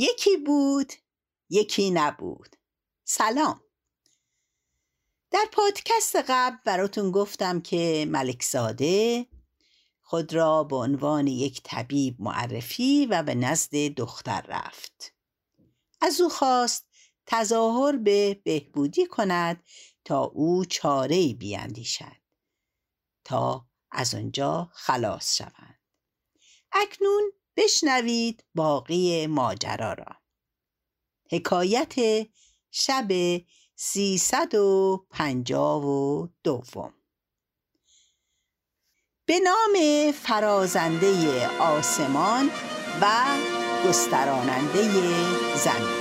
یکی بود یکی نبود. سلام. در پادکست قبل براتون گفتم که ملکزاده خود را به عنوان یک طبیب معرفی و به نزد دختر رفت. از او خواست تظاهر به بهبودی کند تا او چاره بیاندیشد تا از آنجا خلاص شوند. اکنون بشنوید باقی ماجرا را. حکایت شب سیصد و پنجاه و دوم به نام فرازنده آسمان و گستراننده زمین.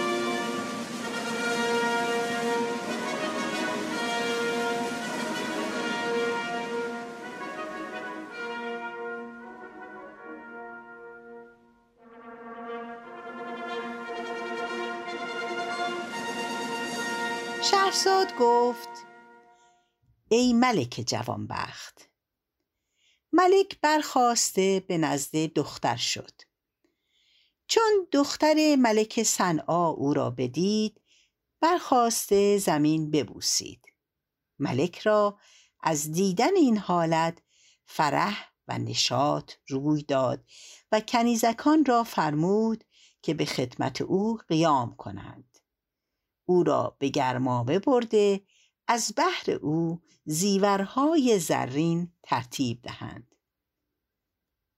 شهرزاد گفت ای ملک جوانبخت ملک برخواسته به نزد دختر شد. چون دختر ملک صنعا او را بدید برخواسته زمین ببوسید. ملک را از دیدن این حالت فرح و نشاط روی داد و کنیزکان را فرمود که به خدمت او قیام کنند. او را به گرمابه برده از بحر او زیورهای زرین ترتیب دهند.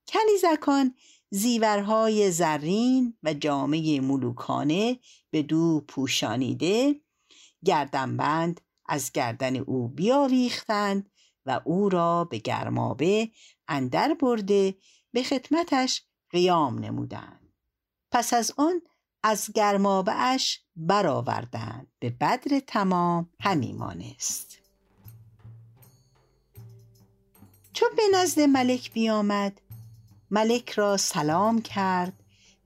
کنیزکان زیورهای زرین و جامعه ملوکانه به دو پوشانیده گردنبند از گردن او بیاویختند و او را به گرمابه اندر برده به خدمتش قیام نمودند. پس از آن از گرمابه اش برآوردند. به بدر تمام همی مانست. چون به نزد ملک بیامد ملک را سلام کرد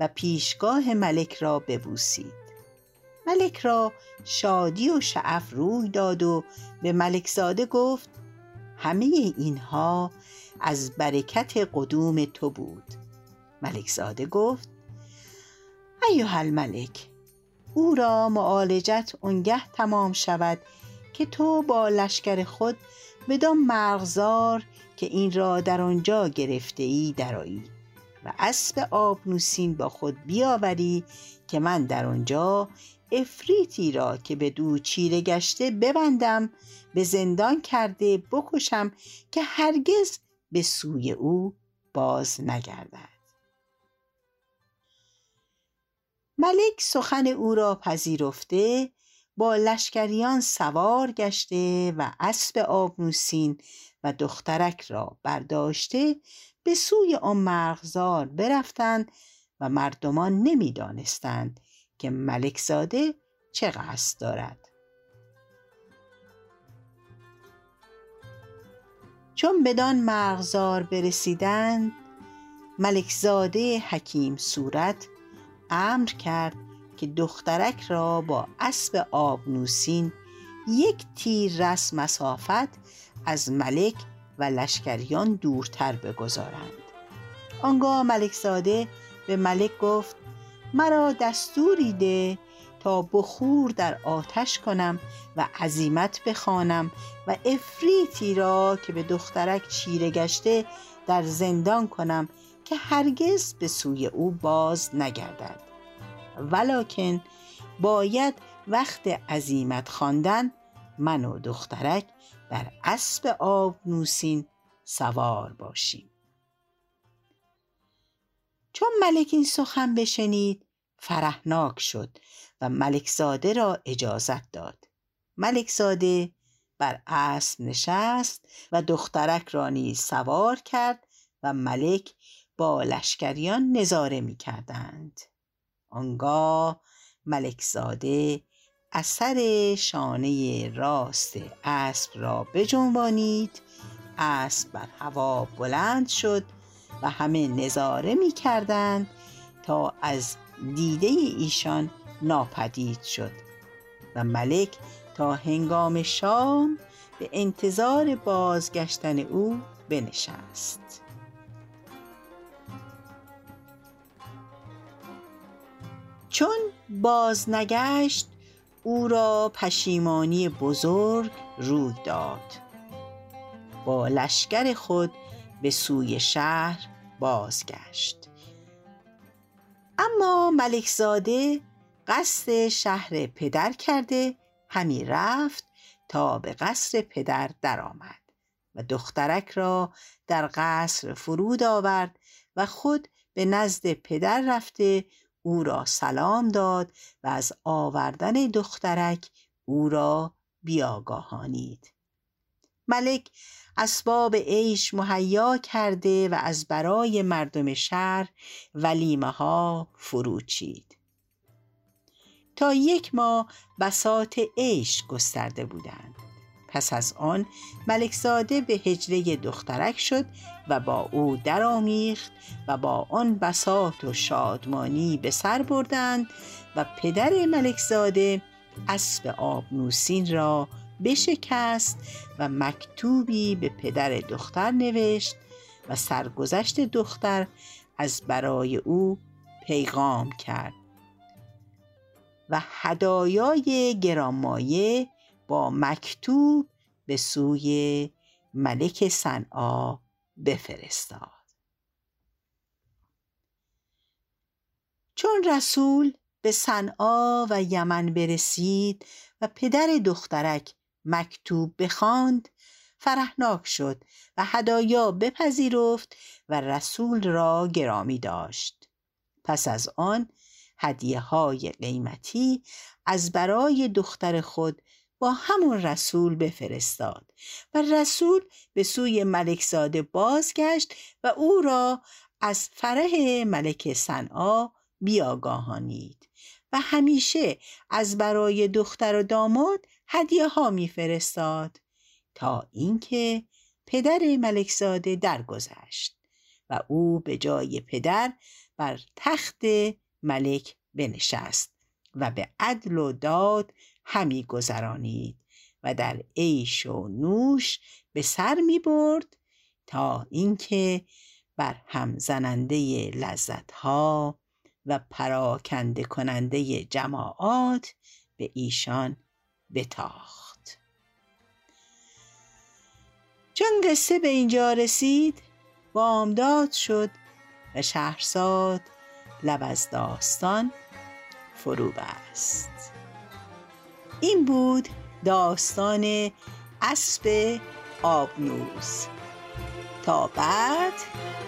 و پیشگاه ملک را ببوسید. ملک را شادی و شعف روی داد و به ملک زاده گفت همه اینها از برکت قدوم تو بود. ملک زاده گفت ایها الملک او را معالجت اونگه تمام شود که تو با لشکر خود بدان مرغزار که این را در آنجا گرفته ای درایی و اسب آبنوسین با خود بیاوری که من در آنجا افریتی را که به دو چیره گشته ببندم به زندان کرده بکشم که هرگز به سوی او باز نگردد. ملک سخن او را پذیرفته با لشکریان سوار گشته و اسب آبنوسین و دخترک را برداشته به سوی آن مرغزار برفتند و مردمان نمی‌دانستند که ملک زاده چه قصد دارد. چون بدان مرغزار برسیدند ملک زاده حکیم صورت امر کرد که دخترک را با اسب آبنوسین یک تیر رس مسافت از ملک و لشکریان دورتر بگذارند. آنگاه ملک زاده به ملک گفت مرا دستوری ده تا بخور در آتش کنم و عزیمت بخوانم و افریتی را که به دخترک چیره گشته در زندان کنم که هرگز به سوی او باز نگردد. ولکن باید وقت عزیمت خواندن من و دخترک بر اسب آب نوسین سوار باشیم. چون ملک این سخن بشنید فرحناک شد و ملکزاده را اجازت داد. ملکزاده بر اسب نشست و دخترک را نیز سوار کرد و ملک با لشکریان نظاره می کردند آنگاه ملکزاده اثر شانه راست اسب را بجنبانید اسب بر هوا بلند شد و همه نظاره می کردند تا از دیده ایشان ناپدید شد و ملک تا هنگام شام به انتظار بازگشتن او بنشست. چون باز نگشت او را پشیمانی بزرگ روی داد. با لشکر خود به سوی شهر بازگشت. اما ملکزاده قصد شهر پدر کرده همی رفت تا به قصر پدر درآمد و دخترک را در قصر فرود آورد و خود به نزد پدر رفته او را سلام داد و از آوردن دخترک او را بیاگاهانید. ملک اسباب عیش مهیا کرده و از برای مردم شهر ولیمه ها فروچید تا یک ماه بساط عیش گسترده بودند. پس از آن ملکزاده به هجره دخترک شد و با او درآمیخت و با آن بساط و شادمانی به سر بردند و پدر ملکزاده اسب آبنوسین را بشکست و مکتوبی به پدر دختر نوشت و سرگذشت دختر از برای او پیغام کرد و هدایای گرانمایه با مکتوب به سوی ملک صنعا بفرستاد. چون رسول به صنعا و یمن برسید و پدر دخترک مکتوب بخواند فرحناک شد و هدایا بپذیرفت و رسول را گرامی داشت. پس از آن هدیه های قیمتی از برای دختر خود با همون رسول بفرستاد و رسول به سوی ملکزاده بازگشت و او را از فرح ملک صنعا بیاگاهانید و همیشه از برای دختر و داماد هدیه ها میفرستاد تا اینکه پدر ملکزاده درگذشت و او به جای پدر بر تخت ملک بنشست و به عدل و داد همی گذرانید و در عیش و نوش به سر می برد تا اینکه بر هم زننده لذت ها و پراکنده کننده جماعات به ایشان بتاخت. چون قصه به اینجا رسید بامداد شد و شهرزاد لب از داستان فرو بست. این بود داستان اسب آبنوز. تا بعد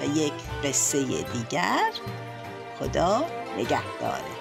و یک قصه دیگر خدا نگهداره